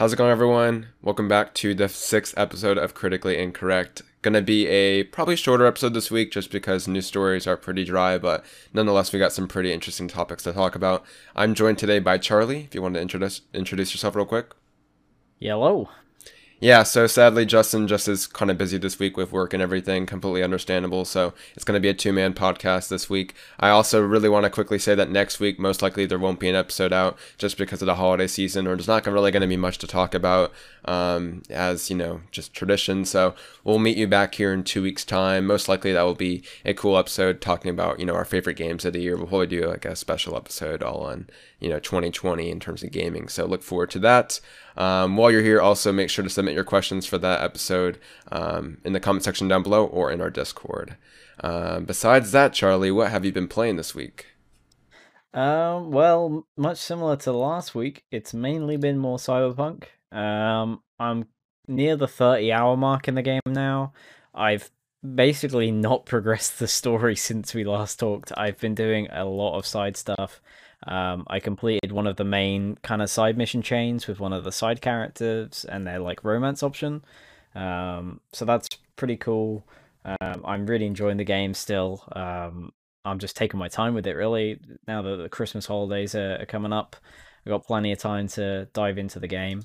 How's it going, everyone? Welcome back to the sixth episode of Critically Incorrect. Gonna be a probably shorter episode this week just because news stories are pretty dry, but nonetheless, we got some pretty interesting topics to talk about. I'm joined today by Charlie. If you want to introduce introduce yourself real quick. Yellow. Yeah, so sadly, Justin just is kind of busy this week with work and everything, completely understandable. So it's going to be a two man podcast this week. I also really want to quickly say that next week, most likely, there won't be an episode out just because of the holiday season, or there's not really going to be much to talk about um, as, you know, just tradition. So we'll meet you back here in two weeks' time. Most likely, that will be a cool episode talking about, you know, our favorite games of the year. We'll probably do like a special episode all on, you know, 2020 in terms of gaming. So look forward to that. Um, while you're here, also make sure to submit your questions for that episode um, in the comment section down below or in our Discord. Uh, besides that, Charlie, what have you been playing this week? Um, well, much similar to last week, it's mainly been more Cyberpunk. Um, I'm near the 30 hour mark in the game now. I've basically not progressed the story since we last talked. I've been doing a lot of side stuff. Um, I completed one of the main kind of side mission chains with one of the side characters and their like romance option. Um, so that's pretty cool. Um, I'm really enjoying the game still. Um, I'm just taking my time with it really. Now that the Christmas holidays are, are coming up, I've got plenty of time to dive into the game.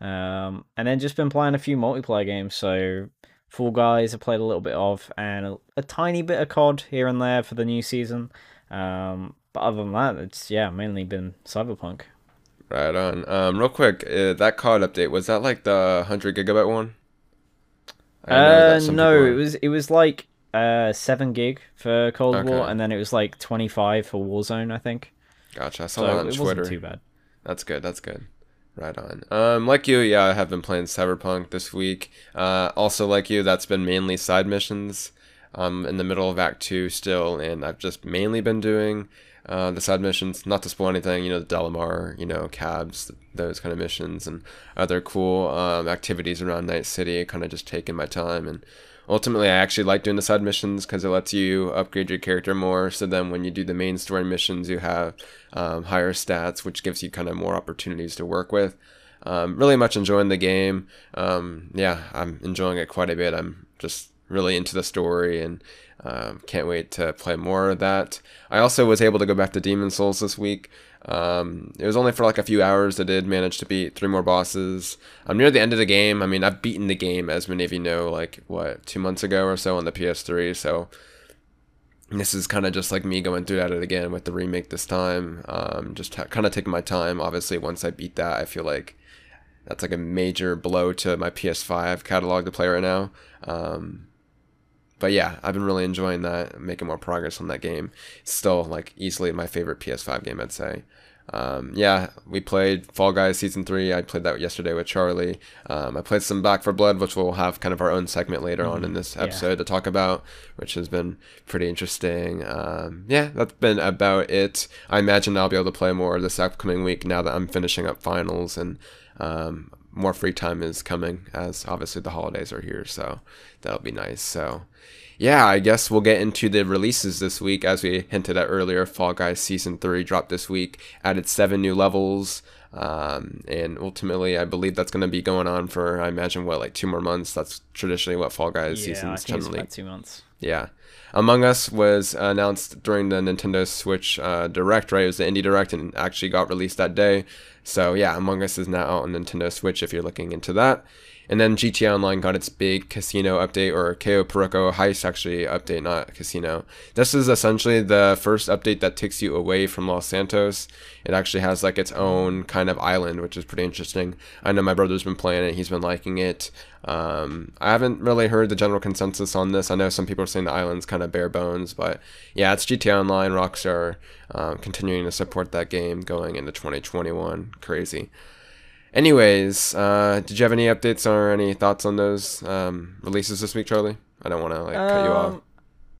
Um, and then just been playing a few multiplayer games. So Fall Guys I played a little bit of, and a, a tiny bit of COD here and there for the new season. Um, but other than that, it's yeah, mainly been Cyberpunk. Right on. Um, real quick, uh, that card update was that like the hundred gigabyte one? Uh, no, it was it was like uh seven gig for Cold Okay. War, and then it was like twenty five for Warzone, I think. Gotcha. I saw So that on it Twitter. wasn't too bad. That's good. That's good. Right on. Um, like you, yeah, I have been playing Cyberpunk this week. Uh, also like you, that's been mainly side missions. I'm in the middle of Act Two still, and I've just mainly been doing uh, the side missions. Not to spoil anything, you know, the Delamain, you know, cabs, those kind of missions, and other cool um, activities around Night City. Kind of just taking my time, and ultimately, I actually like doing the side missions because it lets you upgrade your character more. So then, when you do the main story missions, you have um, higher stats, which gives you kind of more opportunities to work with. Um, really much enjoying the game. Um, yeah, I'm enjoying it quite a bit. I'm just really into the story and um, can't wait to play more of that. I also was able to go back to Demon's Souls this week. Um, it was only for like a few hours. I did manage to beat three more bosses. I'm near the end of the game. I mean, I've beaten the game, as many of you know, like what two months ago or so on the PS3. So this is kind of just like me going through that again with the remake this time. Um, just kind of taking my time. Obviously, once I beat that, I feel like that's like a major blow to my PS5 catalog to play right now. Um, but yeah, I've been really enjoying that, making more progress on that game. It's still like easily my favorite PS5 game, I'd say. Um, yeah, we played Fall Guys Season 3. I played that yesterday with Charlie. Um, I played some Back 4 Blood, which we'll have kind of our own segment later on in this yeah. episode to talk about, which has been pretty interesting. Um, yeah, that's been about it. I imagine I'll be able to play more this upcoming week now that I'm finishing up finals and um, more free time is coming as obviously the holidays are here. So that'll be nice. So yeah, I guess we'll get into the releases this week. As we hinted at earlier, Fall Guys Season 3 dropped this week, added seven new levels. Um, and ultimately, I believe that's going to be going on for, I imagine, what, like two more months? That's traditionally what Fall Guys Yeah, seasons generally two months. yeah. Among Us was announced during the Nintendo Switch uh, Direct, right? It was the Indie Direct and actually got released that day. So, yeah, Among Us is now out on Nintendo Switch if you're looking into that. And then GTA Online got its big casino update, or Cayo Perico Heist actually update, not casino. This is essentially the first update that takes you away from Los Santos. It actually has like its own kind of island, which is pretty interesting. I know my brother's been playing it, he's been liking it. Um, I haven't really heard the general consensus on this. I know some people are saying the island's kind of bare bones, but yeah, it's GTA Online. Rockstar um, continuing to support that game going into 2021. Crazy. Anyways, uh, did you have any updates or any thoughts on those um, releases this week, Charlie? I don't want to like cut you off. Um,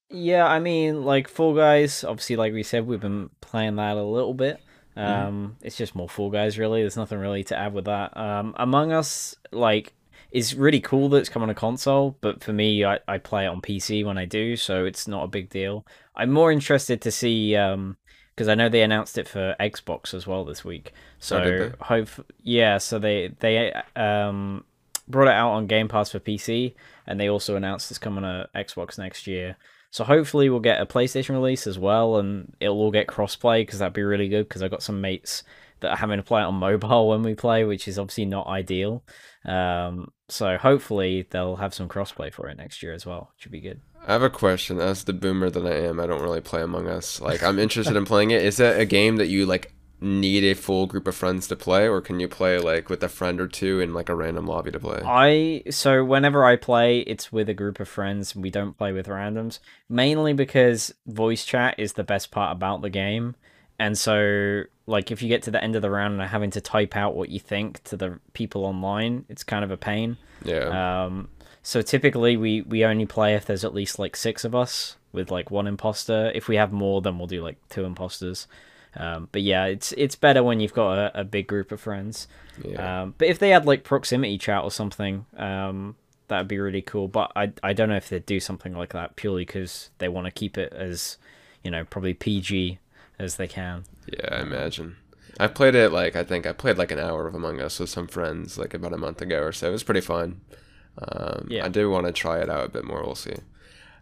Yeah, I mean, like Fall Guys. Obviously, like we said, we've been playing that a little bit. Mm-hmm. Um, it's just more Fall Guys, really. There's nothing really to add with that. Um, Among Us, like, is really cool that it's come on a console, but for me, I, I play it on PC when I do, so it's not a big deal. I'm more interested to see um because I know they announced it for Xbox as well this week. So Oh, hope yeah, so they they um brought it out on Game Pass for PC, and they also announced it's coming to Xbox next year. So hopefully we'll get a PlayStation release as well, and it'll all get crossplay because that'd be really good. Because I got some mates that are having to play it on mobile when we play, which is obviously not ideal. Um, so hopefully they'll have some crossplay for it next year as well, which would be good. I have a question. As the boomer that I am, I don't really play Among Us. Like, I'm interested in playing it. Is it a game that you like need a full group of friends to play, or can you play like with a friend or two in like a random lobby to play? I so whenever I play, it's with a group of friends. We don't play with randoms, mainly because voice chat is the best part about the game. And so, like, if you get to the end of the round and are having to type out what you think to the people online, it's kind of a pain. Yeah. Um, so typically, we we only play if there's at least like six of us with like one imposter. If we have more, then we'll do like two imposters. Um, but yeah, it's it's better when you've got a, a big group of friends. yeah. Um, but if they had like proximity chat or something, um, that'd be really cool. But I I don't know if they'd do something like that purely because they want to keep it as, you know, probably PG as they can. Yeah, I imagine. I played it like I think I played like an hour of Among Us with some friends like about a month ago or so. It was pretty fun. Um, Yeah. I do want to try it out a bit more. We'll see.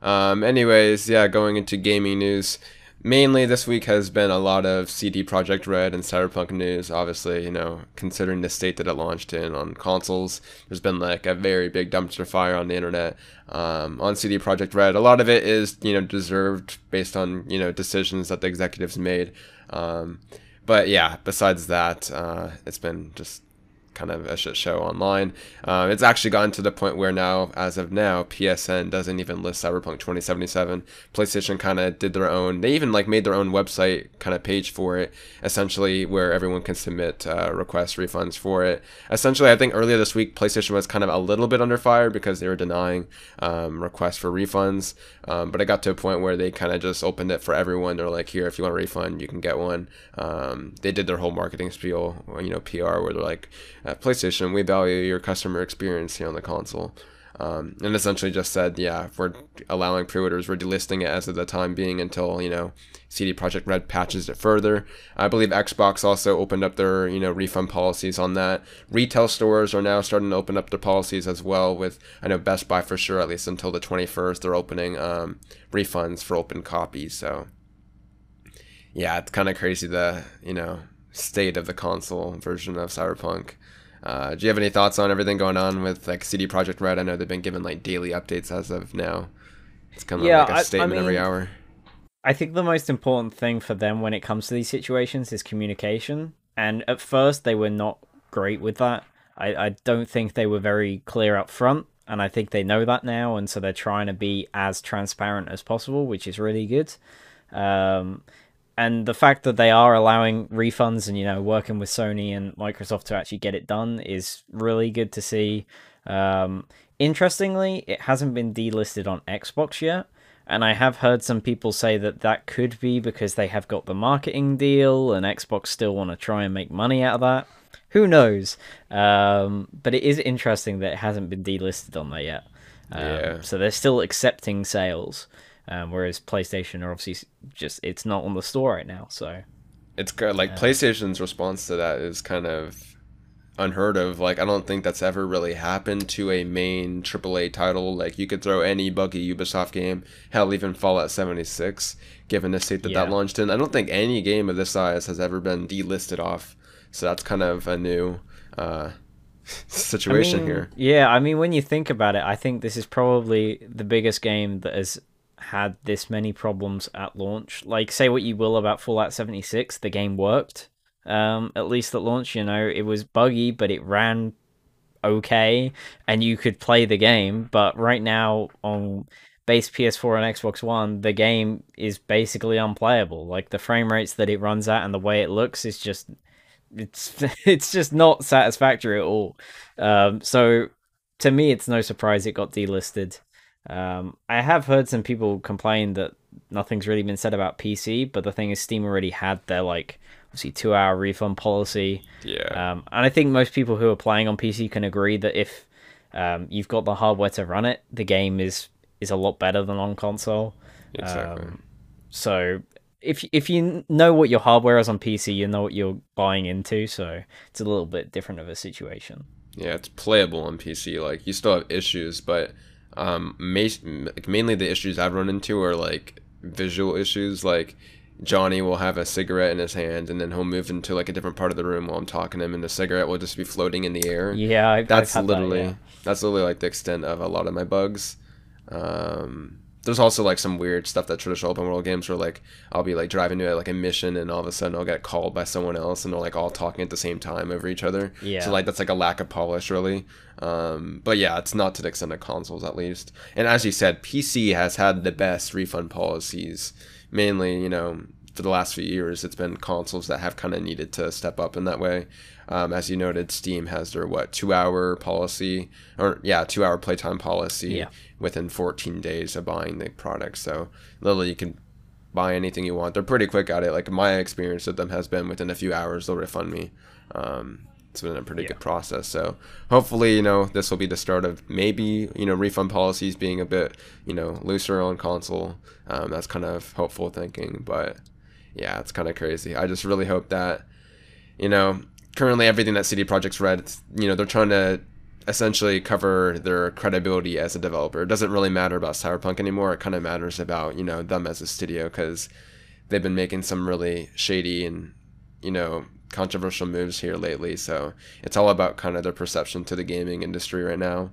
Um, anyways, yeah, going into gaming news. Mainly this week has been a lot of CD Projekt Red and Cyberpunk news. Obviously, you know, considering the state that it launched in on consoles, there's been like a very big dumpster fire on the internet um, on CD Projekt Red. A lot of it is, you know, deserved based on you know decisions that the executives made. Um, but yeah, besides that, uh, it's been just kind of a shit show online. Um, it's actually gotten to the point where now, as of now, PSN doesn't even list Cyberpunk 2077. PlayStation kind of did their own. They even like made their own website kind of page for it, essentially where everyone can submit uh, requests, refunds for it. Essentially, I think earlier this week, PlayStation was kind of a little bit under fire because they were denying um, requests for refunds. Um, but it got to a point where they kind of just opened it for everyone. They're like, here, if you want a refund, you can get one. Um, they did their whole marketing spiel, you know, PR, where they're like, at PlayStation, we value your customer experience here on the console. Um, and essentially just said, yeah, if we're allowing pre-orders, we're delisting it as of the time being until you know CD Projekt Red patches it further. I believe Xbox also opened up their you know refund policies on that. Retail stores are now starting to open up their policies as well. With I know Best Buy for sure, at least until the 21st, they're opening um, refunds for open copies. So yeah, it's kind of crazy the you know state of the console version of Cyberpunk. Uh, do you have any thoughts on everything going on with like CD Projekt Red? I know they've been given like daily updates as of now. It's kind of Yeah, like I- a I statement every mean- hour. I think the most important thing for them when it comes to these situations is communication. And at first, they were not great with that. I, I don't think they were very clear up front. And I think they know that now. And so they're trying to be as transparent as possible, which is really good. Um, and the fact that they are allowing refunds and, you know, working with Sony and Microsoft to actually get it done is really good to see. Um, interestingly, it hasn't been delisted on Xbox yet. And I have heard some people say that that could be because they have got the marketing deal and Xbox still want to try and make money out of that. Who knows? Um, but it is interesting that it hasn't been delisted on there yet. Um, Yeah. So they're still accepting sales, um, whereas PlayStation are obviously just it's not on the store right now. So It's good. Like PlayStation's response to that is kind of unheard of. Like I don't think that's ever really happened to a main AAA title. Like you could throw any buggy Ubisoft game, hell, even Fallout 76, given the state that that launched in. I don't think any game of this size has ever been delisted off. So that's kind of a new uh, situation I mean, here. Yeah, I mean, when you think about it, I think this is probably the biggest game that has had this many problems at launch. Like, say what you will about Fallout 76, the game worked. Um, at least at launch, you know, it was buggy, but it ran okay, and you could play the game. But right now, on base PS4 and Xbox One, the game is basically unplayable. Like the frame rates that it runs at and the way it looks is just it's it's just not satisfactory at all. Um, so to me, it's no surprise it got delisted. Um, I have heard some people complain that nothing's really been said about PC, but the thing is, Steam already had their like obviously two hour refund policy. Yeah. Um, and I think most people who are playing on PC can agree that if um, you've got the hardware to run it, the game is is a lot better than on console. exactly. Um, so if if you know what your hardware is on PC, you know what you're buying into. So it's a little bit different of a situation. Yeah, it's playable on PC. Like you still have issues, but um, ma- mainly the issues I've run into are like visual issues. Like Johnny will have a cigarette in his hand, and then he'll move into like a different part of the room while I'm talking to him, and the cigarette will just be floating in the air. Yeah, I've, that's I've literally that, yeah. that's literally like the extent of a lot of my bugs. Um, there's also like some weird stuff that traditional open world games where like I'll be like driving to like a mission and all of a sudden I'll get called by someone else and they're like all talking at the same time over each other. Yeah. So like that's like a lack of polish really. Um, but yeah, it's not to the extent of consoles at least. And as you said, PC has had the best refund policies. Mainly, you know, for the last few years, it's been consoles that have kind of needed to step up in that way. Um, as you noted, Steam has their what two hour policy or yeah two hour playtime policy Yeah. within 14 days of buying the product. So literally, you can buy anything you want. They're pretty quick at it. Like my experience with them has been within a few hours they'll refund me. Um, it's been a pretty Yeah. good process. So hopefully, you know, this will be the start of maybe you know refund policies being a bit you know looser on console. Um, that's kind of hopeful thinking, but yeah, it's kind of crazy. I just really hope that you know currently everything that CD Projekt's Red, you know, they're trying to essentially cover their credibility as a developer. It doesn't really matter about Cyberpunk anymore. It kind of matters about you know them as a studio because they've been making some really shady and you know controversial moves here lately. So it's all about kind of their perception to the gaming industry right now.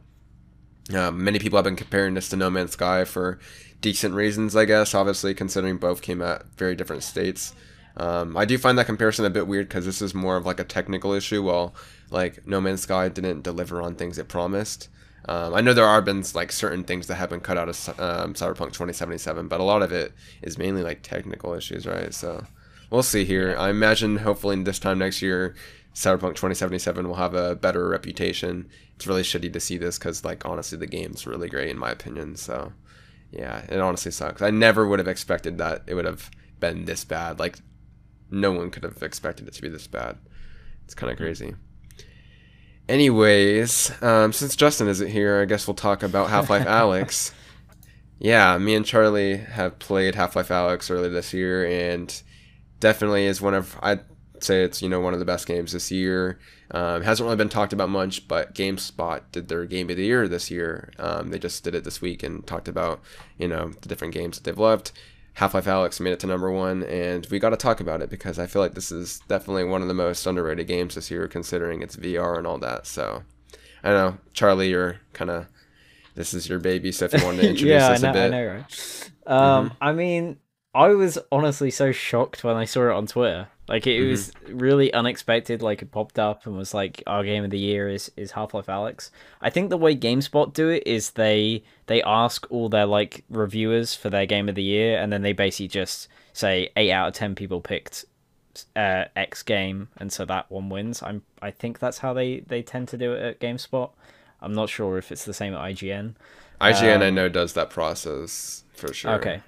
Um, many people have been comparing this to No Man's Sky for decent reasons, I guess. Obviously, considering both came at very different states. Um, I do find that comparison a bit weird because this is more of like a technical issue, while like No Man's Sky didn't deliver on things it promised. Um, I know there are been like certain things that have been cut out of um, Cyberpunk 2077, but a lot of it is mainly like technical issues, right? So we'll see here. I imagine hopefully this time next year, Cyberpunk 2077 will have a better reputation. It's really shitty to see this because like honestly, the game's really great in my opinion. So yeah, it honestly sucks. I never would have expected that it would have been this bad. Like no one could have expected it to be this bad. It's kind of crazy. Anyways, um, since Justin isn't here, I guess we'll talk about Half Life Alyx. Yeah, me and Charlie have played Half Life Alyx earlier this year, and definitely is one of I'd say it's you know one of the best games this year. Um, hasn't really been talked about much, but GameSpot did their Game of the Year this year. Um, they just did it this week and talked about you know the different games that they've loved. Half Life Alyx made it to number one, and we got to talk about it because I feel like this is definitely one of the most underrated games this year, considering its VR and all that. So, I don't know, Charlie, you're kind of this is your baby, so if you want to introduce yeah, I know, a bit, I know, right? Um, I mean, I was honestly so shocked when I saw it on Twitter. Like it Mhm. was really unexpected. Like it popped up and was like, "Our game of the year is is Half Life Alyx." I think the way Gamespot do it is they they ask all their like reviewers for their game of the year, and then they basically just say eight out of ten people picked uh, X game, and so that one wins. I'm I think that's how they they tend to do it at Gamespot. I'm not sure if it's the same at IGN. IGN I um, know does that process for sure. Okay.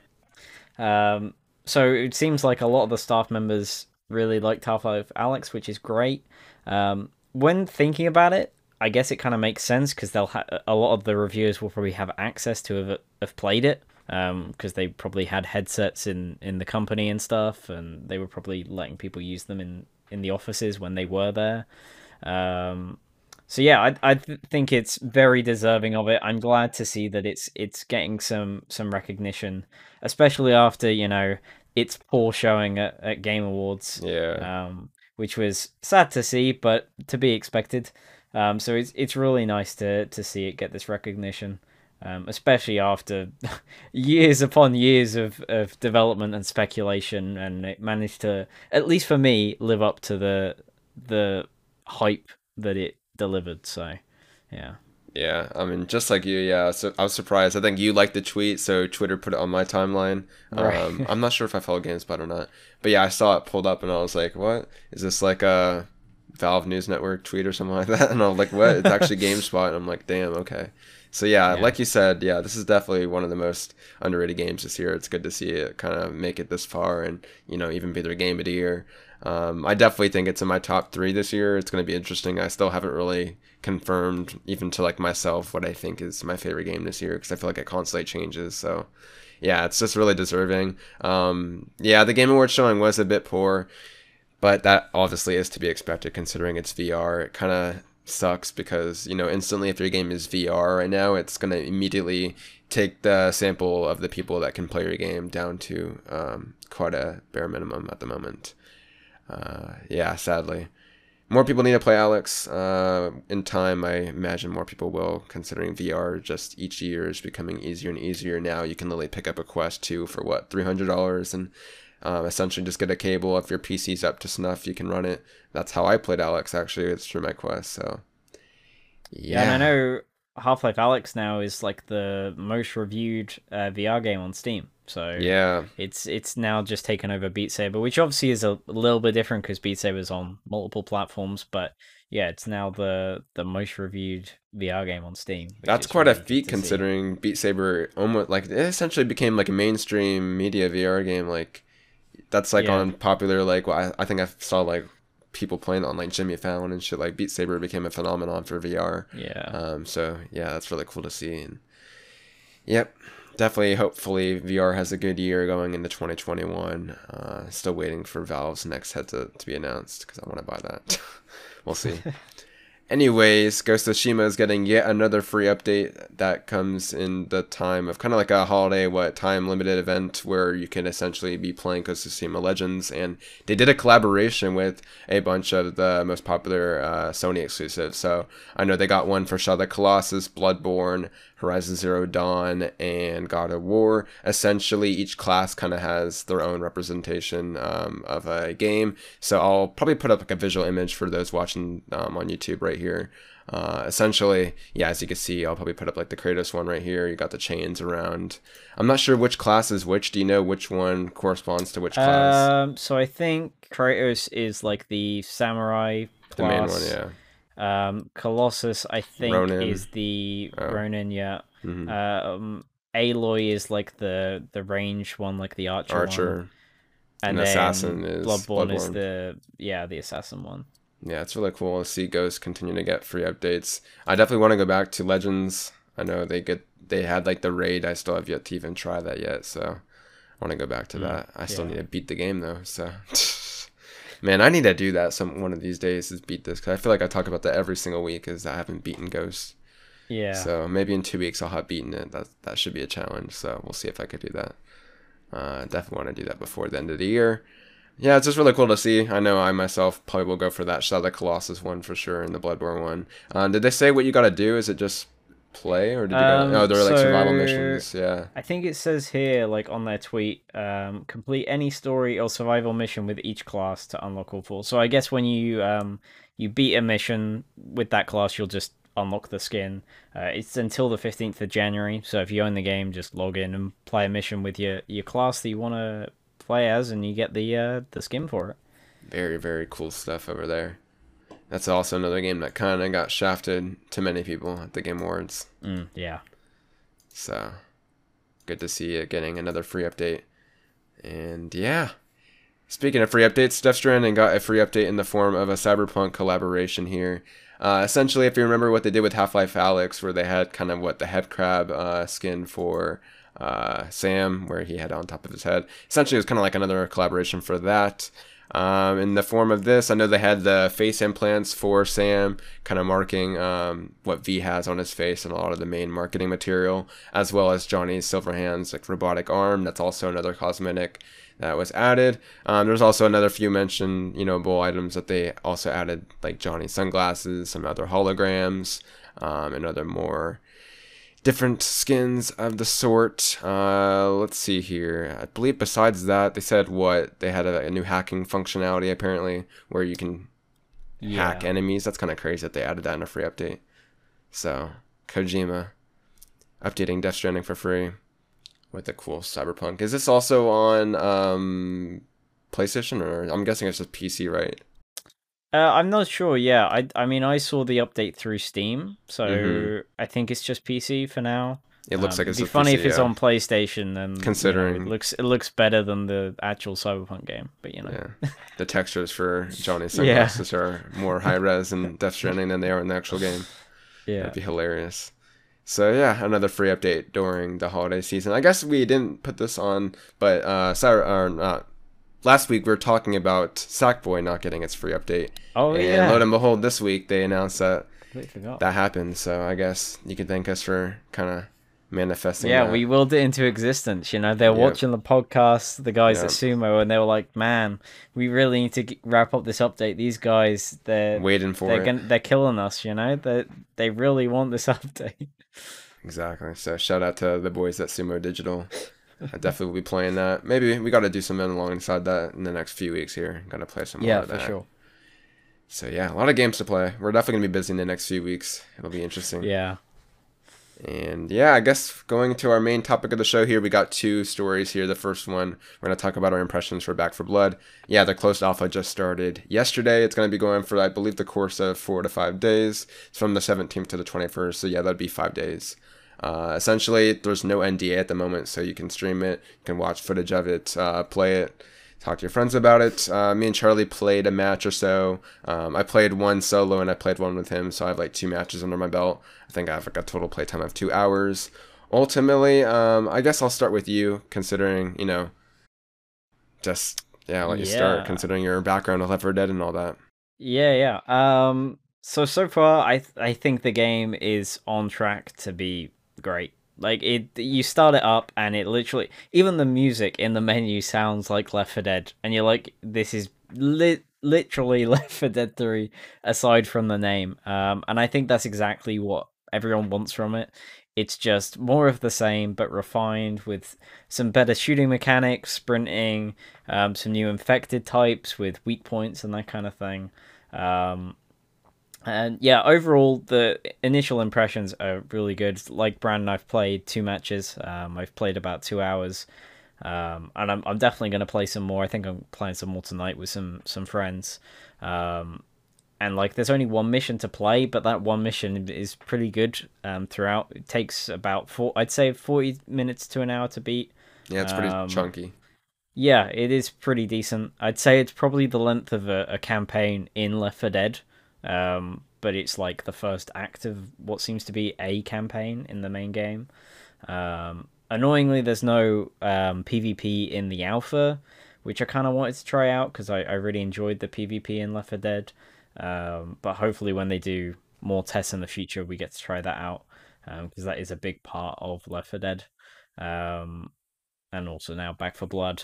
Um, so it seems like a lot of the staff members really liked Half Life Alyx, which is great. Um, when thinking about it, I guess it kind of makes sense because they'll ha- a lot of the reviewers will probably have access to have, have played it because they probably had headsets in, in the company and stuff, and they were probably letting people use them in, in the offices when they were there. Um, so yeah, I I th- think it's very deserving of it. I'm glad to see that it's it's getting some some recognition, especially after you know its poor showing at, at Game Awards, Yeah. um, which was sad to see, but to be expected. Um, so it's it's really nice to to see it get this recognition, um, especially after years upon years of, of development and speculation, and it managed to at least for me live up to the the hype that it delivered. So, yeah. Yeah, I mean, just like you, yeah. So I was surprised. I think you liked the tweet, so Twitter put it on my timeline. Right. Um, I'm not sure if I follow GameSpot or not, but yeah, I saw it pulled up, and I was like, "What is this like a Valve News Network tweet or something like that, and I'm like, what? It's actually GameSpot, and I'm like, damn, okay. So yeah, yeah, like you said, yeah, this is definitely one of the most underrated games this year. It's good to see it kind of make it this far, and you know, even be their game of the year. Um, I definitely think it's in my top three this year. It's going to be interesting. I still haven't really confirmed, even to like myself, what I think is my favorite game this year because I feel like it constantly changes. So yeah, it's just really deserving. Um, yeah, the Game Awards showing was a bit poor, but that obviously is to be expected considering it's VR. It kind of sucks because you know instantly if your game is VR right now, it's gonna immediately take the sample of the people that can play your game down to um, quite a bare minimum at the moment. Uh, yeah, sadly. More people need to play Alyx. Uh, in time, I imagine more people will, considering VR just each year is becoming easier and easier. Now you can literally pick up a Quest 2 for what, $300 and um, essentially just get a cable. If your PC's up to snuff, you can run it. That's how I played Alyx, actually. It's through my Quest, so. Yeah. yeah and I know Half Life Alyx now is like the most reviewed uh, VR game on Steam. So yeah, it's it's now just taken over Beat Saber, which obviously is a little bit different because Beat Saber is on multiple platforms. But yeah, it's now the the most reviewed VR game on Steam. That's quite really a feat considering see. Beat Saber almost like it essentially became like a mainstream media VR game. Like that's like yeah. on popular like well, I, I think I saw like people playing on like Jimmy Fallon and shit. Like Beat Saber became a phenomenon for VR. Yeah. Um. So yeah, that's really cool to see. And yep definitely, hopefully, VR has a good year going into 2021. Uh, still waiting for Valve's next headset to be announced because I want to buy that. we'll see. Anyways, Ghost of Tsushima is getting yet another free update that comes in the time of kind of like a holiday, what time limited event where you can essentially be playing Ghost of Tsushima Legends. And they did a collaboration with a bunch of the most popular uh, Sony exclusives. So I know they got one for Shadow Colossus, Bloodborne, Horizon Zero Dawn, and God of War. Essentially, each class kind of has their own representation um, of a game. So I'll probably put up like a visual image for those watching um, on YouTube right here. Uh, essentially, yeah, as you can see, I'll probably put up like the Kratos one right here. You got the chains around. I'm not sure which class is which. Do you know which one corresponds to which class? Um, so I think Kratos is like the samurai class. The main one, yeah. Um, Colossus, I think, Ronin. is the oh. Ronin. Yeah. Mm-hmm. Um, Aloy is like the the range one, like the archer. Archer. One. And, and assassin is Bloodborne, Bloodborne is the yeah the assassin one. Yeah, it's really cool to see Ghost continue to get free updates. I definitely want to go back to Legends. I know they get they had like the raid. I still have yet to even try that yet, so I want to go back to mm, that. I still yeah. need to beat the game though, so. Man, I need to do that some one of these days is beat this because I feel like I talk about that every single week is I haven't beaten Ghost. Yeah. So maybe in two weeks I'll have beaten it. That that should be a challenge. So we'll see if I could do that. Uh, definitely want to do that before the end of the year. Yeah, it's just really cool to see. I know I myself probably will go for that Shadow Colossus one for sure and the Bloodborne one. Uh, did they say what you got to do? Is it just play or did you um, go, oh there are like so survival missions yeah. I think it says here like on their tweet um, complete any story or survival mission with each class to unlock all four. So i guess when you um you beat a mission with that class you'll just unlock the skin. Uh, it's until the 15th of january so if you own the game just log in and play a mission with your your class that you want to play as and you get the uh the skin for it. Very very cool stuff over there that's also another game that kind of got shafted to many people at the Game Awards. Mm, yeah. So, good to see it getting another free update. And yeah. Speaking of free updates, Death Stranding got a free update in the form of a Cyberpunk collaboration here. Uh, essentially, if you remember what they did with Half Life Alyx, where they had kind of what the head crab uh, skin for uh, Sam, where he had on top of his head. Essentially, it was kind of like another collaboration for that um, in the form of this. I know they had the face implants for Sam, kind of marking um, what V has on his face and a lot of the main marketing material, as well as Johnny's silver hands, like robotic arm. That's also another cosmetic that was added. Um, there's also another few mentioned, you know, bowl items that they also added, like Johnny's sunglasses, some other holograms, um, and other more different skins of the sort. Uh, let's see here. I believe besides that, they said what they had a, a new hacking functionality apparently, where you can yeah. hack enemies. That's kind of crazy that they added that in a free update. So Kojima updating Death Stranding for free with a cool Cyberpunk. Is this also on um, PlayStation or I'm guessing it's just PC, right? Uh, I'm not sure. Yeah, I I mean I saw the update through Steam, so Mhm. I think it's just PC for now. It looks Um, like it's it'd be funny PC, if it's yeah. on PlayStation. Then you know, Considering- it looks it looks better than the actual Cyberpunk game. But you know, Yeah, the textures for Johnny's Yeah. sunglasses are more high res in Death Stranding than they are in the actual game. yeah, That'd be hilarious. So yeah, another free update during the holiday season. I guess we didn't put this on, but uh, Cyber, or not. Last week we were talking about Sackboy not getting its free update, oh and yeah, lo and behold, this week they announced that that happened. So I guess you can thank us for kind of manifesting. yeah, that. we willed it into existence. You know, they're Yep. watching the podcast, the guys Yep. at Sumo, and they were like, "Man, we really need to g- wrap up this update. These guys, they're waiting for they're it. gonna, they're killing us. You know, they they really want this update." Exactly. So shout out to the boys at Sumo Digital. I definitely will be playing that. Maybe we got to do something alongside that in the next few weeks here. Got to play some more yeah, of for that. sure. So yeah, a lot of games to play. We're definitely gonna be busy in the next few weeks. It'll be interesting. Yeah. And yeah, I guess going to our main topic of the show here, we got two stories here. The first one, we're going to talk about our impressions for Back 4 Blood. Yeah, the closed alpha just started yesterday. It's going to be going for, I believe, the course of four to five days. It's from the 17th to the 21st. So yeah, that'd be five days. Uh, essentially, there's no NDA at the moment, so you can stream it, you can watch footage of it, uh, play it, talk to your friends about it. Uh, me and Charlie played a match or so. Um, I played one solo and I played one with him, so I have like two matches under my belt. I think I have like a total playtime of two hours. Ultimately, um, I guess I'll start with you, considering you know, just yeah, I'll let you start, considering your background with Left 4 Dead and all that. Yeah, yeah. Um so so far I th- I think the game is on track to be great. Like it you start it up and it literally even the music in the menu sounds like Left 4 Dead and you're like this is lit literally Left 4 Dead 3 aside from the name. Um and I think that's exactly what everyone wants from it. It's just more of the same but refined with some better shooting mechanics, sprinting, um, some new infected types with weak points and that kind of thing. Um, and yeah, overall, the initial impressions are really good. Like Brandon, I've played two matches. Um, I've played about two hours, um, and I'm I'm definitely going to play some more. I think I'm playing some more tonight with some some friends. Um, and like, there's only one mission to play, but that one mission is pretty good um, throughout. It takes about four, I'd say, forty minutes to an hour to beat. Yeah, it's pretty Um, chunky. Yeah, it is pretty decent. I'd say it's probably the length of a, a campaign in Left 4 Dead, um, but it's like the first act of what seems to be a campaign in the main game. Um, annoyingly, there's no um, PvP in the alpha, which I kind of wanted to try out because I, I really enjoyed the PvP in Left 4 Dead. Um, but hopefully, when they do more tests in the future, we get to try that out because that is a big part of Left 4 Dead. Um, and also now Back 4 Blood.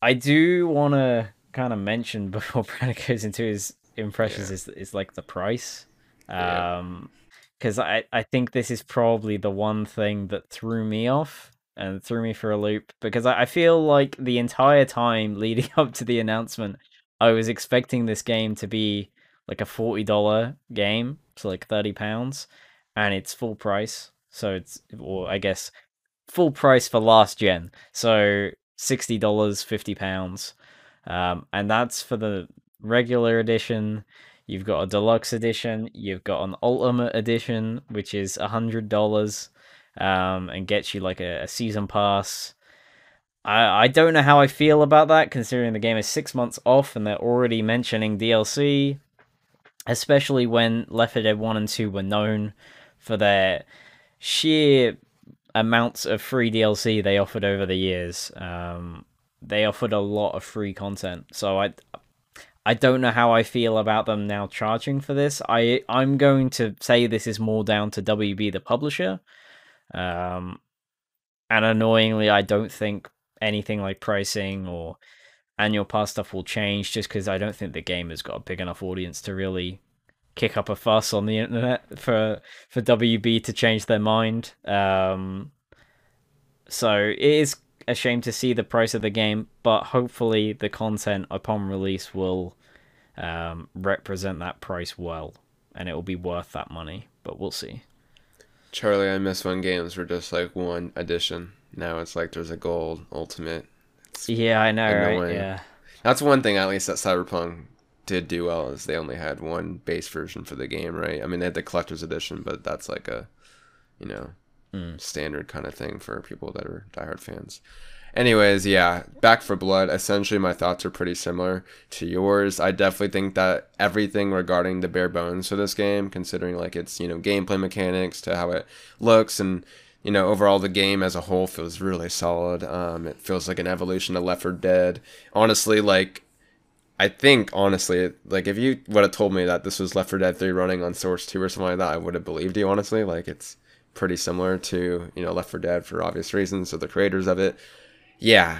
I do want to kind of mention before Brandon goes into his impressions Yeah. is is like the price. Um, because I I think this is probably the one thing that threw me off and threw me for a loop because I, I feel like the entire time leading up to the announcement, I was expecting this game to be like a forty dollar game, so like thirty pounds, and it's full price. So it's or I guess full price for last gen. So sixty dollars, fifty pounds, um, and that's for the regular edition. You've got a deluxe edition. You've got an ultimate edition, which is a hundred dollars, um, and gets you like a, a season pass. I I don't know how I feel about that, considering the game is six months off and they're already mentioning DLC, especially when Left 4 Dead One and Two were known for their sheer amounts of free DLC they offered over the years. Um, they offered a lot of free content, so I I don't know how I feel about them now charging for this. I I'm going to say this is more down to WB the publisher. Um, and annoyingly, I don't think anything like pricing or annual pass stuff will change just because I don't think the game has got a big enough audience to really kick up a fuss on the internet for for WB to change their mind. Um, so it is a shame to see the price of the game, but hopefully the content upon release will um, represent that price well, and it will be worth that money. But we'll see. Charlie, I miss when games were just like one edition. Now it's like there's a gold ultimate. It's Yeah, I know, right? Yeah, That's one thing, at least, that Cyberpunk did do well is they only had one base version for the game, right? I mean, they had the collector's edition, but that's like a, you know, Mm. standard kind of thing for people that are diehard fans. Anyways, yeah, Back 4 Blood. Essentially, my thoughts are pretty similar to yours. I definitely think that everything regarding the bare bones for this game, considering like its you know gameplay mechanics to how it looks and you know overall the game as a whole feels really solid. Um, it feels like an evolution of Left 4 Dead. Honestly, like I think honestly, like if you would have told me that this was Left 4 Dead 3 running on Source 2 or something like that, I would have believed you. Honestly, like it's pretty similar to you know Left 4 Dead for obvious reasons. So the creators of it yeah,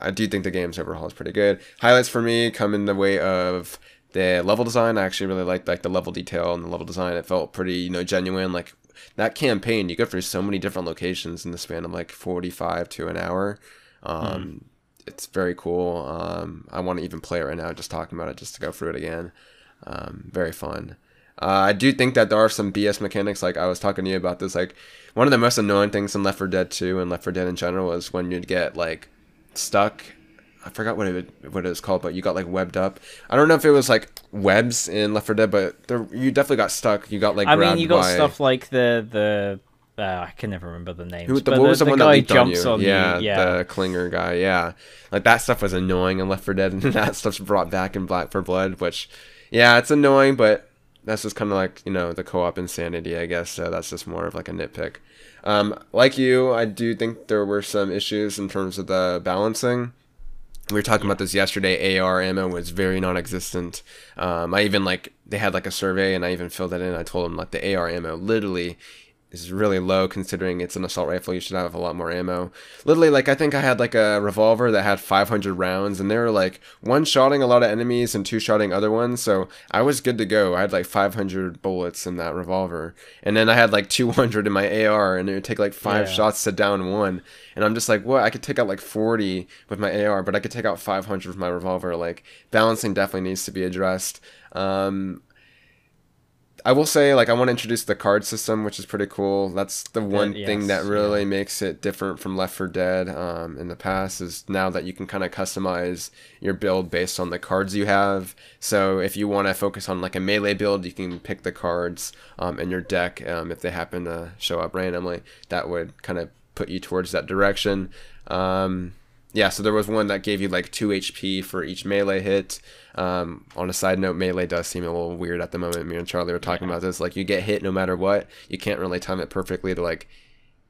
I do think the game's overall is pretty good. Highlights for me come in the way of the level design. I actually really liked like the level detail and the level design. It felt pretty, you know, genuine. Like that campaign, you go through so many different locations in the span of like 45 to an hour. Um, mm. It's very cool. Um, I want to even play it right now, just talking about it, just to go through it again. Um, very fun. Uh, I do think that there are some BS mechanics. Like I was talking to you about this. Like one of the most annoying things in Left 4 Dead 2 and Left 4 Dead in general is when you'd get like stuck. I forgot what it what it was called, but you got like webbed up. I don't know if it was like webs in Left 4 Dead, but there, you definitely got stuck. You got like I mean, you got by... stuff like the the uh, I can never remember the names. Who, the, what was the, the one that leaped on you? On yeah, you. yeah, the clinger guy. Yeah, like that stuff was annoying in Left 4 Dead, and that stuff's brought back in Black 4 Blood, which, yeah, it's annoying, but that's just kind of like you know the co-op insanity, I guess. So that's just more of like a nitpick. Um, like you, I do think there were some issues in terms of the balancing. We were talking about this yesterday. AR ammo was very non-existent. Um, I even like they had like a survey, and I even filled that in. I told them like the AR ammo literally is really low considering it's an assault rifle. You should have a lot more ammo. Literally, like I think I had like a revolver that had 500 rounds, and they were like one shotting a lot of enemies and two shotting other ones. So I was good to go. I had like 500 bullets in that revolver, and then I had like 200 in my AR, and it would take like five yeah. shots to down one. And I'm just like, what? I could take out like 40 with my AR, but I could take out 500 with my revolver. Like balancing definitely needs to be addressed. Um, I will say, like, I want to introduce the card system, which is pretty cool. That's the one yes, thing that really yeah. makes it different from Left 4 Dead um, in the past. Is now that you can kind of customize your build based on the cards you have. So if you want to focus on like a melee build, you can pick the cards um, in your deck um, if they happen to show up randomly. That would kind of put you towards that direction. Um, yeah, so there was one that gave you like two HP for each melee hit. Um, on a side note, melee does seem a little weird at the moment. Me and Charlie were talking about this. Like, you get hit no matter what. You can't really time it perfectly to like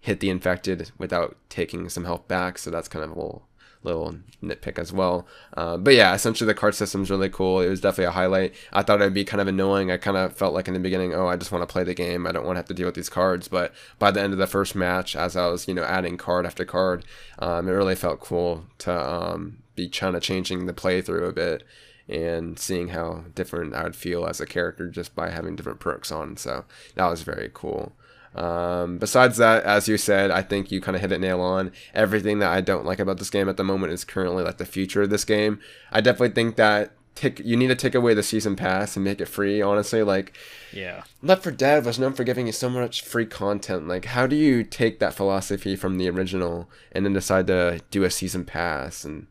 hit the infected without taking some health back. So that's kind of a little little nitpick as well. Uh, but yeah, essentially the card system's really cool. It was definitely a highlight. I thought it'd be kind of annoying. I kind of felt like in the beginning, oh, I just want to play the game. I don't want to have to deal with these cards. But by the end of the first match, as I was, you know, adding card after card, um, it really felt cool to um, be kind of changing the playthrough a bit and seeing how different I would feel as a character just by having different perks on. So that was very cool. Um, besides that, as you said, I think you kind of hit it nail on. Everything that I don't like about this game at the moment is currently like the future of this game. I definitely think that take you need to take away the season pass and make it free. Honestly, like yeah, Left 4 Dead was known for giving you so much free content. Like, how do you take that philosophy from the original and then decide to do a season pass and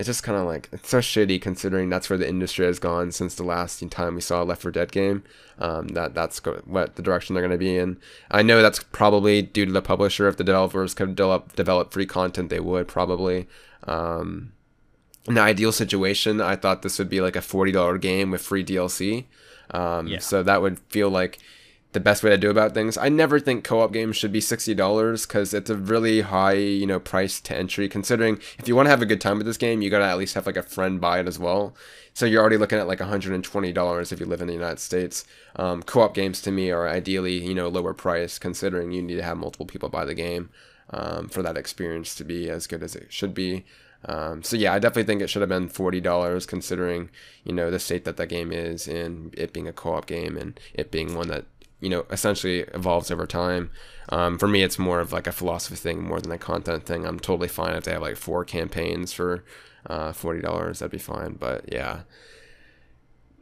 it's just kind of like it's so shitty considering that's where the industry has gone since the last time we saw a Left 4 Dead game. Um, that that's go- what the direction they're going to be in. I know that's probably due to the publisher. If the developers could develop develop free content, they would probably. Um, in the ideal situation, I thought this would be like a forty dollar game with free DLC. Um, yeah. So that would feel like the best way to do about things. I never think co-op games should be sixty dollars because it's a really high, you know, price to entry. Considering if you want to have a good time with this game, you gotta at least have like a friend buy it as well. So you're already looking at like hundred and twenty dollars if you live in the United States. Um, co-op games to me are ideally, you know, lower price considering you need to have multiple people buy the game um, for that experience to be as good as it should be. Um, so yeah, I definitely think it should have been forty dollars, considering you know the state that that game is, and it being a co-op game, and it being one that you know essentially evolves over time. Um, for me, it's more of like a philosophy thing more than a content thing. I'm totally fine if they have like four campaigns for uh, forty dollars. That'd be fine. But yeah,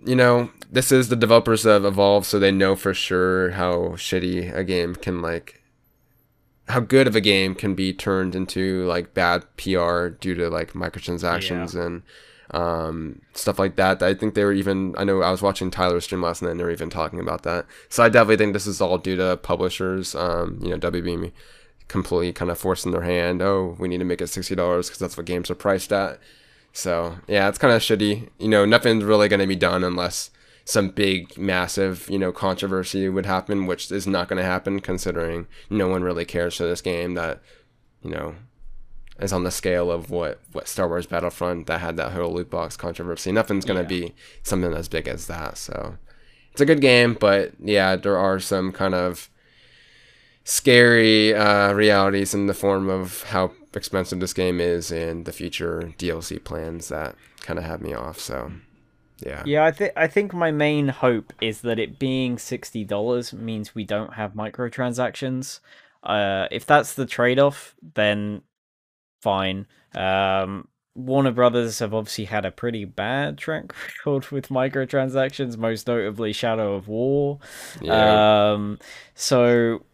you know, this is the developers of Evolve, so they know for sure how shitty a game can like how good of a game can be turned into like bad PR due to like microtransactions yeah. and um, stuff like that. I think they were even. I know I was watching Tyler's stream last night, and they were even talking about that. So I definitely think this is all due to publishers. Um, you know, WB completely kind of forcing their hand. Oh, we need to make it sixty dollars because that's what games are priced at. So yeah, it's kind of shitty. You know, nothing's really going to be done unless some big, massive, you know, controversy would happen, which is not going to happen considering no one really cares for this game that, you know, is on the scale of what, what Star Wars Battlefront that had that whole loot box controversy. Nothing's going to yeah. be something as big as that. So it's a good game, but yeah, there are some kind of scary uh, realities in the form of how expensive this game is and the future DLC plans that kind of have me off. So yeah. Yeah, I think I think my main hope is that it being sixty dollars means we don't have microtransactions. Uh, if that's the trade-off, then fine. Um, Warner Brothers have obviously had a pretty bad track record with microtransactions, most notably Shadow of War. Yeah. Um, so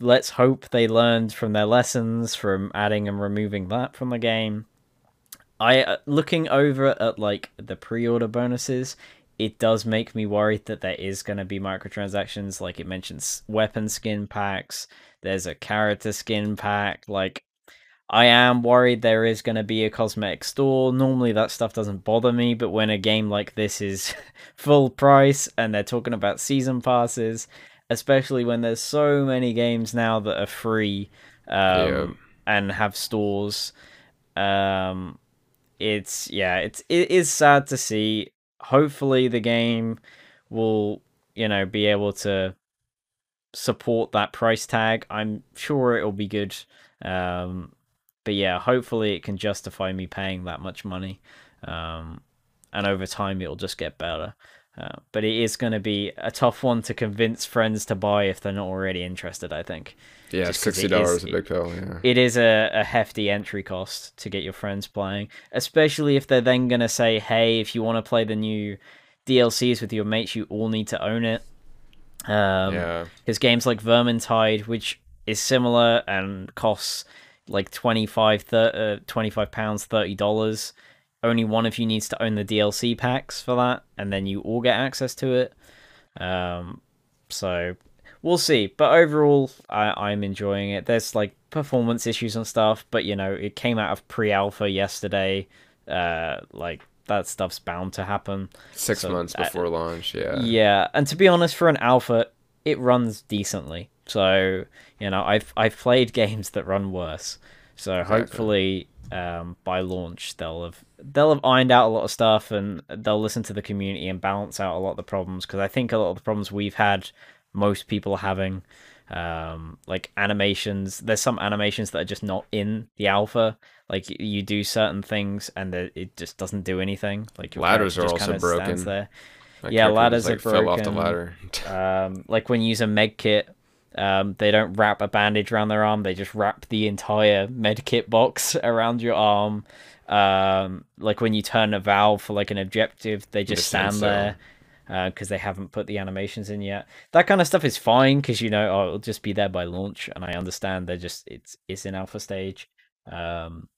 let's hope they learned from their lessons from adding and removing that from the game. I uh, looking over at like the pre-order bonuses, it does make me worried that there is going to be microtransactions. Like it mentions weapon skin packs. There's a character skin pack. Like I am worried there is going to be a cosmetic store. Normally that stuff doesn't bother me, but when a game like this is full price and they're talking about season passes, especially when there's so many games now that are free um, yeah. and have stores. Um, it's yeah, it's it is sad to see. Hopefully, the game will you know be able to support that price tag. I'm sure it'll be good. Um, but yeah, hopefully it can justify me paying that much money. Um, and over time it'll just get better. Uh, but it is going to be a tough one to convince friends to buy if they're not already interested. I think. Yeah, sixty dollars a big pill. Yeah, it is a, a hefty entry cost to get your friends playing, especially if they're then going to say, "Hey, if you want to play the new DLCs with your mates, you all need to own it." Um, yeah. Because games like Vermintide, which is similar and costs like 25 30, uh, 25 pounds 30 dollars only one of you needs to own the DLC packs for that, and then you all get access to it. Um, so we'll see. But overall, I, I'm enjoying it. There's like performance issues and stuff, but you know, it came out of pre-alpha yesterday. Uh, like that stuff's bound to happen. Six so, months before uh, launch, yeah. Yeah, and to be honest, for an alpha, it runs decently. So you know, I've I've played games that run worse. So exactly. hopefully, um, by launch, they'll have they'll have ironed out a lot of stuff and they'll listen to the community and balance out a lot of the problems because I think a lot of the problems we've had, most people are having, um, like animations. There's some animations that are just not in the alpha. Like you do certain things and it just doesn't do anything. Like ladders are also broken. There. yeah, ladders like, are broken. Fell off the ladder. um, like when you use a med kit um, they don't wrap a bandage around their arm; they just wrap the entire medkit box around your arm. Um, like when you turn a valve for like an objective, they just stand there because uh, they haven't put the animations in yet. That kind of stuff is fine because you know oh, it'll just be there by launch, and I understand they're just it's it's in alpha stage. Um,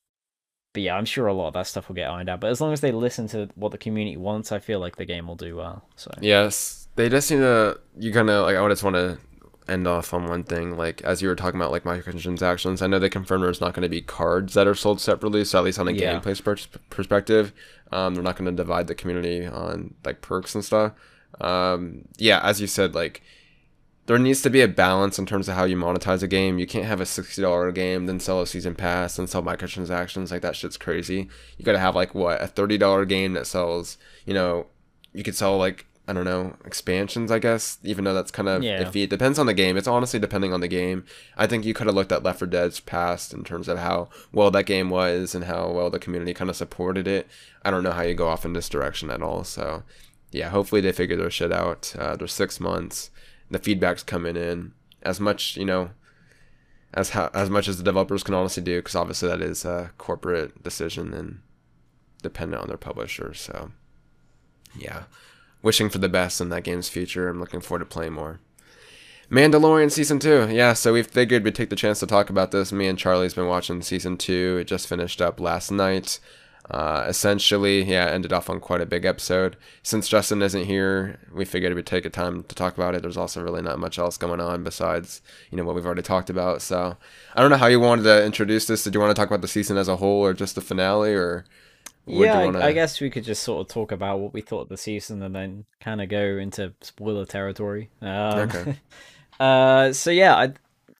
but yeah, I'm sure a lot of that stuff will get ironed out. But as long as they listen to what the community wants, I feel like the game will do well. So yes, they just need to. You kind of like. I just want to end off on one thing. Like as you were talking about, like microtransactions, I know they confirmed there's not going to be cards that are sold separately. So at least on a yeah. gameplay per- perspective, um, they're not going to divide the community on like perks and stuff. Um, yeah, as you said, like there needs to be a balance in terms of how you monetize a game. You can't have a sixty dollar game, then sell a season pass, and sell microtransactions. Like that shit's crazy. You got to have like what a thirty dollar game that sells. You know, you could sell like I don't know, expansions, I guess, even though that's kind of yeah. iffy. It depends on the game. It's honestly depending on the game. I think you could have looked at Left 4 Dead's past in terms of how well that game was and how well the community kind of supported it. I don't know how you go off in this direction at all. So, yeah, hopefully they figure their shit out. Uh, there's six months. The feedback's coming in. As much, you know, as how, as much as the developers can honestly do, because obviously that is a corporate decision and dependent on their publisher. So, yeah wishing for the best in that game's future. I'm looking forward to playing more. Mandalorian season two, yeah. So we figured we'd take the chance to talk about this. Me and Charlie's been watching season two. It just finished up last night. Uh, essentially, yeah, ended off on quite a big episode. Since Justin isn't here, we figured we'd take a time to talk about it. There's also really not much else going on besides, you know, what we've already talked about. So I don't know how you wanted to introduce this. Did you want to talk about the season as a whole or just the finale or yeah, wanna... I, I, guess we could just sort of talk about what we thought of the season and then kind of go into spoiler territory. Um, okay. uh, so yeah, I,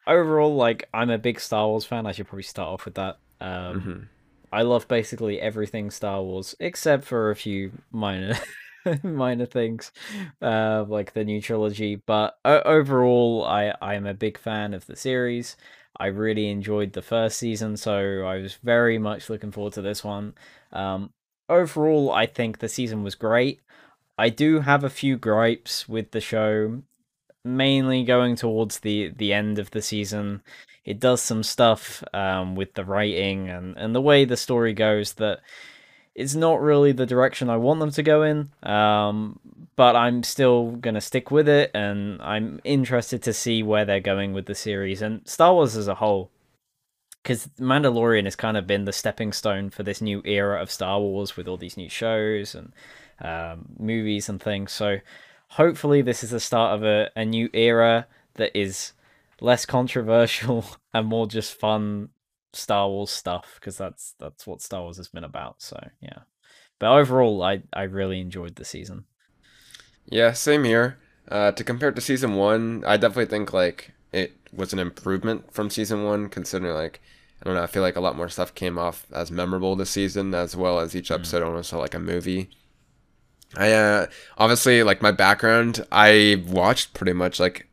overall, like, I'm a big Star Wars fan. I should probably start off with that. Um, mm-hmm. I love basically everything Star Wars except for a few minor. minor things uh, like the new trilogy but uh, overall i i am a big fan of the series i really enjoyed the first season so i was very much looking forward to this one um, overall, I think the season was great. I do have a few gripes with the show, mainly going towards the the end of the season. It does some stuff um, with the writing and and the way the story goes that it's not really the direction I want them to go in. Um, but I'm still gonna stick with it, and I'm interested to see where they're going with the series and Star Wars as a whole because Mandalorian has kind of been the stepping stone for this new era of Star Wars with all these new shows and um, movies and things. So hopefully, this is the start of a, a new era that is less controversial and more just fun Star Wars stuff because that's that's what Star Wars has been about. So yeah, but overall, I I really enjoyed the season. Yeah, same here. Uh, to compare to season one, I definitely think like it was an improvement from season one, considering like I don't know. I feel like a lot more stuff came off as memorable this season, as well as each hmm. episode mm. almost felt like a movie. I uh, obviously like my background. I watched pretty much like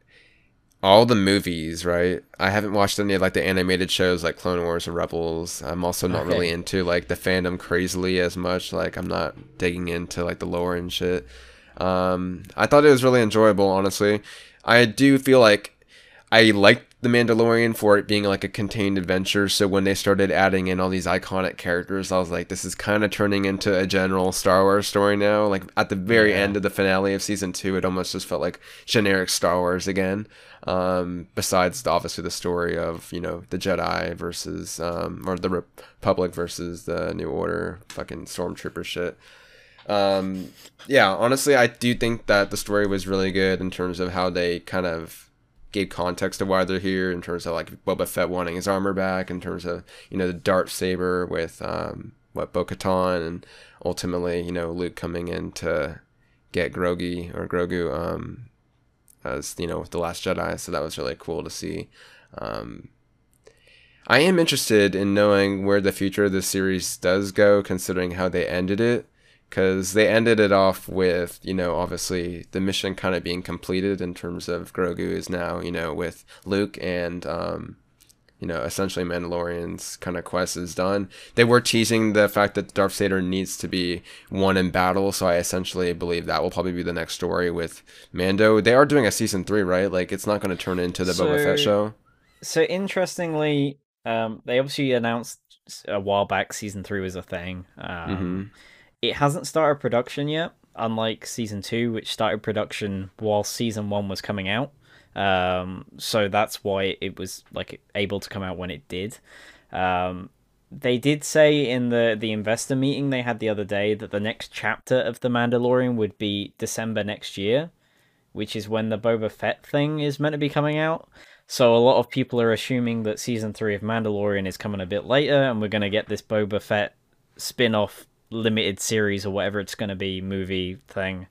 all the movies. Right. I haven't watched any of like the animated shows like Clone Wars and Rebels. I'm also not okay. really into like the fandom crazily as much. Like I'm not digging into like the lore and shit. Um, I thought it was really enjoyable. Honestly, I do feel like I liked The Mandalorian for it being like a contained adventure. So when they started adding in all these iconic characters, I was like, this is kind of turning into a general Star Wars story now. Like at the very yeah. end of the finale of season two, it almost just felt like generic Star Wars again. Um, besides obviously the story of you know the Jedi versus um, or the Republic versus the New Order, fucking stormtrooper shit. Um, yeah, honestly, I do think that the story was really good in terms of how they kind of gave context to why they're here in terms of like Boba Fett wanting his armor back, in terms of you know the dark saber with um, what Bo-Katan, and ultimately you know Luke coming in to get Grogi or Grogu um, as you know with the Last Jedi. So that was really cool to see. Um, I am interested in knowing where the future of the series does go, considering how they ended it because they ended it off with you know obviously the mission kind of being completed in terms of Grogu is now you know with Luke and um, you know essentially Mandalorian's kind of quest is done. They were teasing the fact that dark saber needs to be won in battle, so I essentially believe that will probably be the next story with Mando. They are doing a season three, right? Like it's not going to turn into the so, Boba Fett show. So interestingly, um, they obviously announced a while back season three was a thing. Um, mm-hmm it hasn't started production yet, unlike season two, which started production while season one was coming out. Um, so that's why it was like able to come out when it did. Um, they did say in the the investor meeting they had the other day that the next chapter of the Mandalorian would be December next year, which is when the Boba Fett thing is meant to be coming out. So a lot of people are assuming that season three of Mandalorian is coming a bit later, and we're gonna get this Boba Fett spin-off limited series or whatever it's going to be movie thing.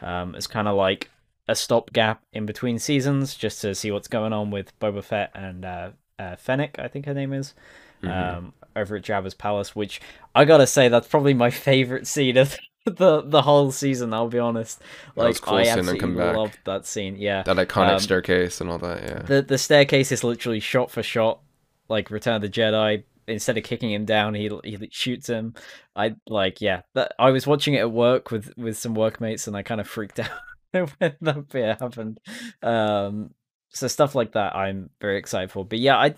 Um, it's kind of like a stopgap in between seasons just to see what's going on with Boba Fett and uh, uh, Fennec, I think her name is, mm-hmm. um, over at Jabba's palace. Which I gotta say, that's probably my favorite scene of the the whole season. I'll be honest. Like cool I absolutely loved that scene. Yeah, that iconic um, staircase and all that. Yeah, the the staircase is literally shot for shot like Return of the Jedi, instead of kicking him down, he he shoots him. I like yeah. That, I was watching it at work with with some workmates, and I kind of freaked out when that bit happened. Um, so stuff like that, I'm very excited for. But yeah, I.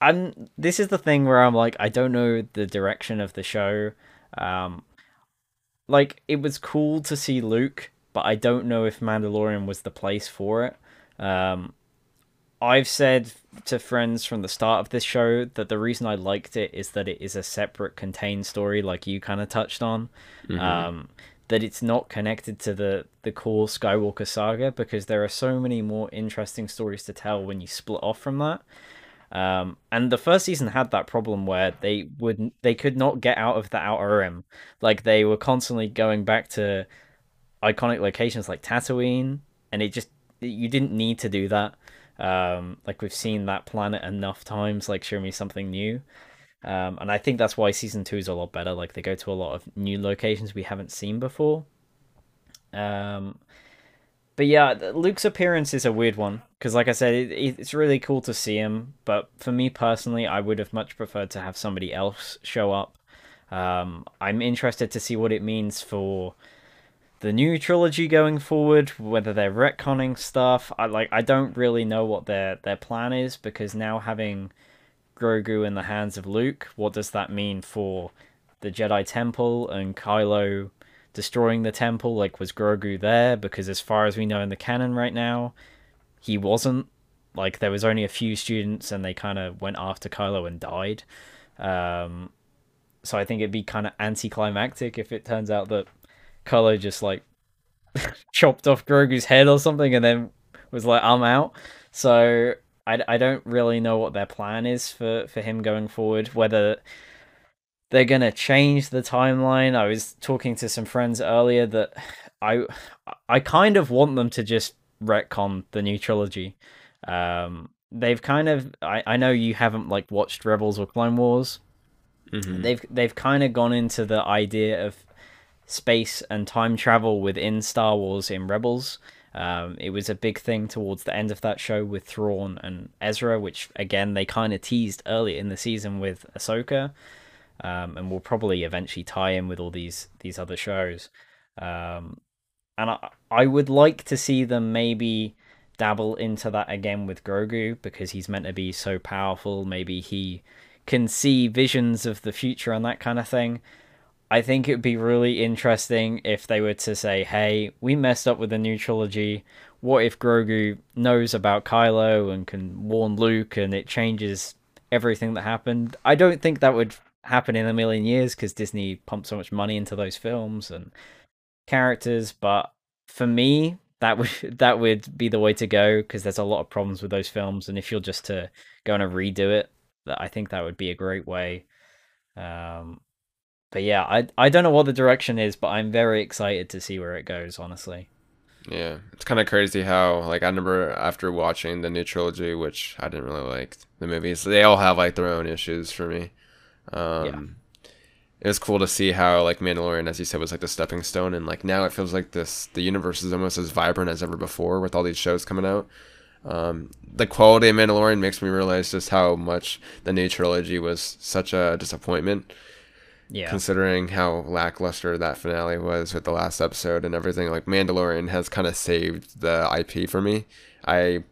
I'm. This is the thing where I'm like, I don't know the direction of the show. Um, like it was cool to see Luke, but I don't know if Mandalorian was the place for it. Um, I've said to friends from the start of this show that the reason I liked it is that it is a separate contained story, like you kind of touched on. Mm-hmm. Um, that it's not connected to the the core Skywalker saga because there are so many more interesting stories to tell when you split off from that. Um, and the first season had that problem where they would they could not get out of the outer rim, like they were constantly going back to iconic locations like Tatooine, and it just you didn't need to do that. Um, like we've seen that planet enough times. Like show me something new. Um, and I think that's why season two is a lot better. Like they go to a lot of new locations we haven't seen before. Um, but yeah, Luke's appearance is a weird one because, like I said, it, it's really cool to see him. But for me personally, I would have much preferred to have somebody else show up. Um, I'm interested to see what it means for the new trilogy going forward, whether they're retconning stuff. I like I don't really know what their their plan is because now having Grogu in the hands of Luke, what does that mean for the Jedi Temple and Kylo destroying the temple? Like was Grogu there? Because as far as we know in the canon right now, he wasn't. Like there was only a few students and they kind of went after Kylo and died. Um, so I think it'd be kind of anticlimactic if it turns out that Kylo just like chopped off Grogu's head or something and then was like, I'm out. So I, I don't really know what their plan is for, for him going forward, whether they're going to change the timeline. I was talking to some friends earlier that I I kind of want them to just retcon the new trilogy. Um, they've kind of I, I know you haven't like watched Rebels or Clone Wars. Mm-hmm. They've they've kind of gone into the idea of space and time travel within Star Wars in Rebels. Um, it was a big thing towards the end of that show with Thrawn and Ezra, which again they kind of teased early in the season with Ahsoka, um, and will probably eventually tie in with all these these other shows. Um, and I I would like to see them maybe dabble into that again with Grogu because he's meant to be so powerful. Maybe he can see visions of the future and that kind of thing. I think it would be really interesting if they were to say, hey, we messed up with the new trilogy. What if Grogu knows about Kylo and can warn Luke and it changes everything that happened? I don't think that would happen in a million years because Disney pumped so much money into those films and characters. But for me, that would that would be the way to go because there's a lot of problems with those films. And if you're just to go and redo it, I think that would be a great way. Um, but yeah, I I don't know what the direction is, but I'm very excited to see where it goes. Honestly. Yeah, it's kind of crazy how like I remember after watching the new trilogy, which I didn't really like the movies. They all have like their own issues for me. Um, yeah. It was cool to see how like Mandalorian, as you said, was like the stepping stone, and like now it feels like this the universe is almost as vibrant as ever before with all these shows coming out. Um, the quality of Mandalorian makes me realize just how much the new trilogy was such a disappointment. Yeah. Considering how lackluster that finale was with the last episode and everything, like Mandalorian has kind of saved the IP for me. I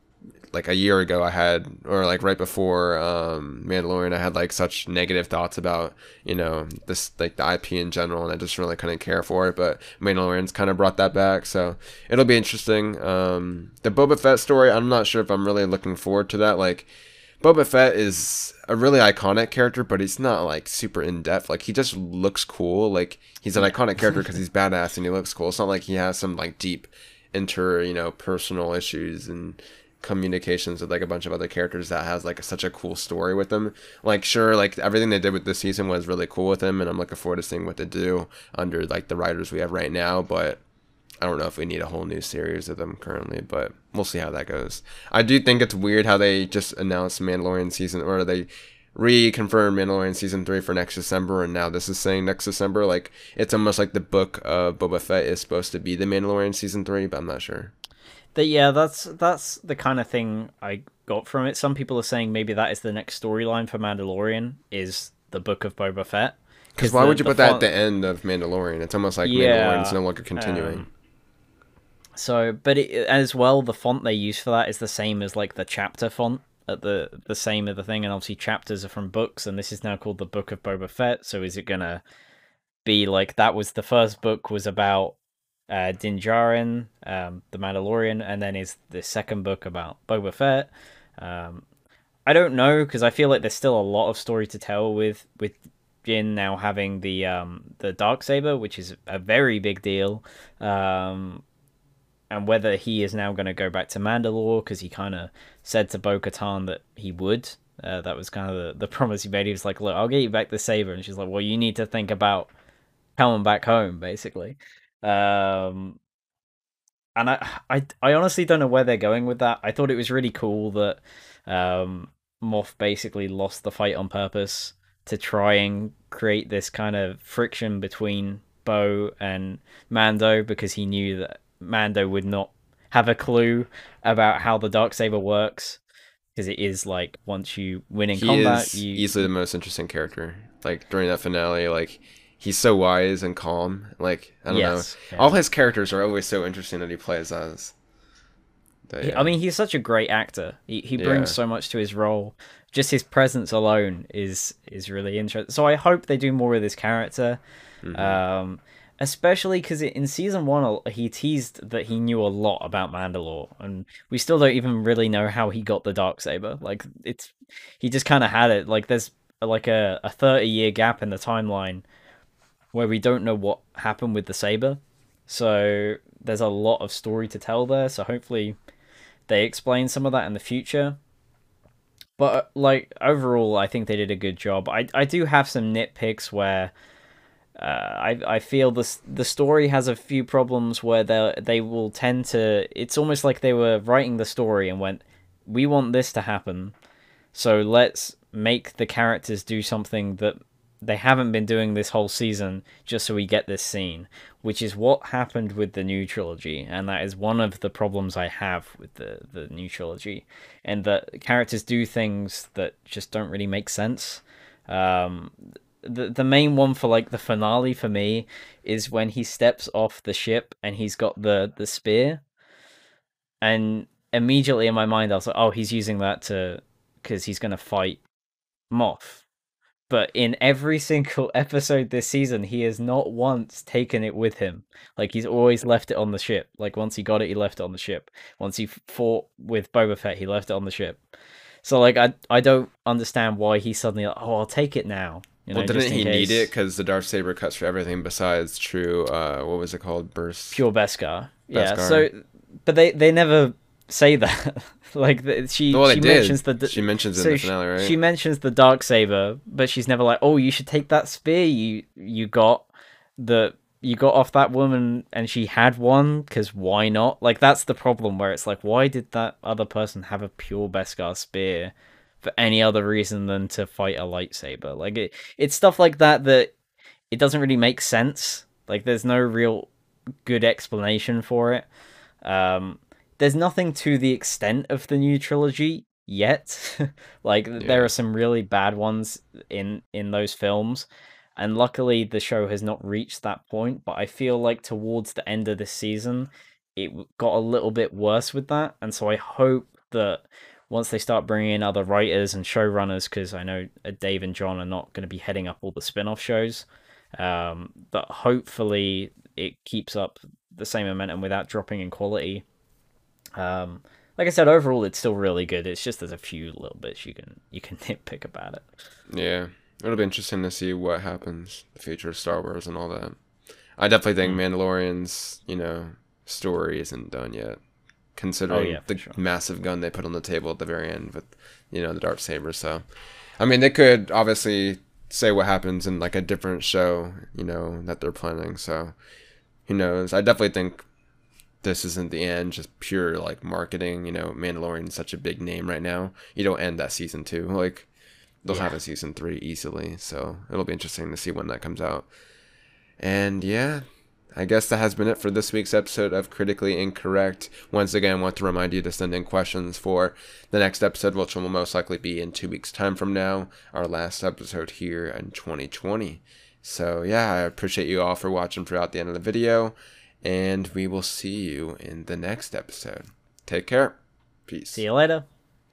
like a year ago I had or like right before um Mandalorian I had like such negative thoughts about, you know, this like the IP in general and I just really couldn't care for it, but Mandalorian's kind of brought that back, so it'll be interesting. Um the Boba Fett story, I'm not sure if I'm really looking forward to that like Boba Fett is a really iconic character, but he's not like super in depth. Like he just looks cool. Like he's an iconic character because he's badass and he looks cool. It's not like he has some like deep inter you know personal issues and communications with like a bunch of other characters that has like such a cool story with them. Like sure, like everything they did with this season was really cool with him, and I'm looking forward to seeing what they do under like the writers we have right now. But I don't know if we need a whole new series of them currently, but we'll see how that goes. I do think it's weird how they just announced Mandalorian season or they reconfirmed Mandalorian season three for next December, and now this is saying next December. Like it's almost like the book of Boba Fett is supposed to be the Mandalorian season three, but I'm not sure. That yeah, that's that's the kind of thing I got from it. Some people are saying maybe that is the next storyline for Mandalorian is the book of Boba Fett. Because why the, would you put font... that at the end of Mandalorian? It's almost like yeah, Mandalorian's no longer continuing. Um, so, but it, as well, the font they use for that is the same as like the chapter font at the the same of the thing, and obviously chapters are from books, and this is now called the Book of Boba Fett. So, is it gonna be like that? Was the first book was about uh, Din Djarin, um, the Mandalorian, and then is the second book about Boba Fett? Um, I don't know because I feel like there's still a lot of story to tell with with Din now having the um the dark saber, which is a very big deal. Um, and whether he is now going to go back to Mandalore because he kind of said to Bo Katan that he would. Uh, that was kind of the, the promise he made. He was like, "Look, I'll get you back the saber," and she's like, "Well, you need to think about coming back home, basically." Um, and I, I, I honestly don't know where they're going with that. I thought it was really cool that um, Moff basically lost the fight on purpose to try and create this kind of friction between Bo and Mando because he knew that Mando would not have a clue about how the dark saber works because it is like once you win in he combat, is you easily the most interesting character. Like during that finale, like he's so wise and calm. Like I don't Yes, know, yeah. all his characters are always so interesting that he plays as. But, yeah. I mean, he's such a great actor. He he brings Yeah. so much to his role. Just his presence alone is is really interesting. So I hope they do more with his character, Mhm. um, especially because in season one he teased that he knew a lot about Mandalore, and we still don't even really know how he got the dark saber. Like it's he just kind of had it. Like there's like a a thirty year gap in the timeline where we don't know what happened with the saber. So there's a lot of story to tell there. So hopefully they explain some of that in the future. But uh, like overall, I think they did a good job. I I do have some nitpicks where uh, I I feel this the story has a few problems where they they will tend to. It's almost like they were writing the story and went, "We want this to happen, so let's make the characters do something that they haven't been doing this whole season just so we get this scene." Which is what happened with the new trilogy, and that is one of the problems I have with the the new trilogy, and that characters do things that just don't really make sense. Um, the the main one for like the finale for me is when he steps off the ship and he's got the the spear, and immediately in my mind I was like, oh, he's using that to because he's gonna fight Moff. But in every single episode this season, he has not once taken it with him. Like he's always left it on the ship. Like once he got it, he left it on the ship. Once he fought with Boba Fett, he left it on the ship. So like I I don't understand why he's suddenly like, oh I'll take it now. You know, well, didn't he need it because the dark saber cuts for everything besides true? Uh, what was it called? Burst. pure Beskar. Yeah. So, but they they never say that. like the, she Well, she did. mentions the she mentions so in the finale, right? She mentions the dark saber, but she's never like, "Oh, you should take that spear you you got the you got off that woman and she had one because why not?" Like that's the problem where it's like, why did that other person have a pure Beskar spear for any other reason than to fight a lightsaber? Like it it's stuff like that that it doesn't really make sense. Like there's no real good explanation for it. Um, there's nothing to the extent of the new trilogy yet. like Yeah. there are some really bad ones in in those films, and luckily the show has not reached that point. But I feel like towards the end of this season, it got a little bit worse with that, and so I hope that once they start bringing in other writers and showrunners, because I know uh, Dave and John are not going to be heading up all the spin-off shows, um, that hopefully it keeps up the same momentum without dropping in quality. Um, like I said, overall it's still really good. It's just there's a few little bits you can you can nitpick about it. Yeah, it'll be interesting to see what happens, the future of Star Wars and all that. I definitely think Mm. Mandalorian's, you know, story isn't done yet, considering Oh, yeah, the sure. massive gun they put on the table at the very end with, you know, the dark saber. So, I mean, they could obviously say what happens in like a different show, you know, that they're planning. So, who knows? I definitely think this isn't the end, just pure like marketing. You know, Mandalorian's such a big name right now. You don't end that season two. Like, they'll have a season three easily. So it'll be interesting to see when that comes out. And yeah, I guess that has been it for this week's episode of Critically Incorrect. Once again, I want to remind you to send in questions for the next episode, which will most likely be in two weeks' time from now, our last episode here in 2020. So yeah, I appreciate you all for watching throughout the end of the video, and we will see you in the next episode. Take care. Peace. See you later.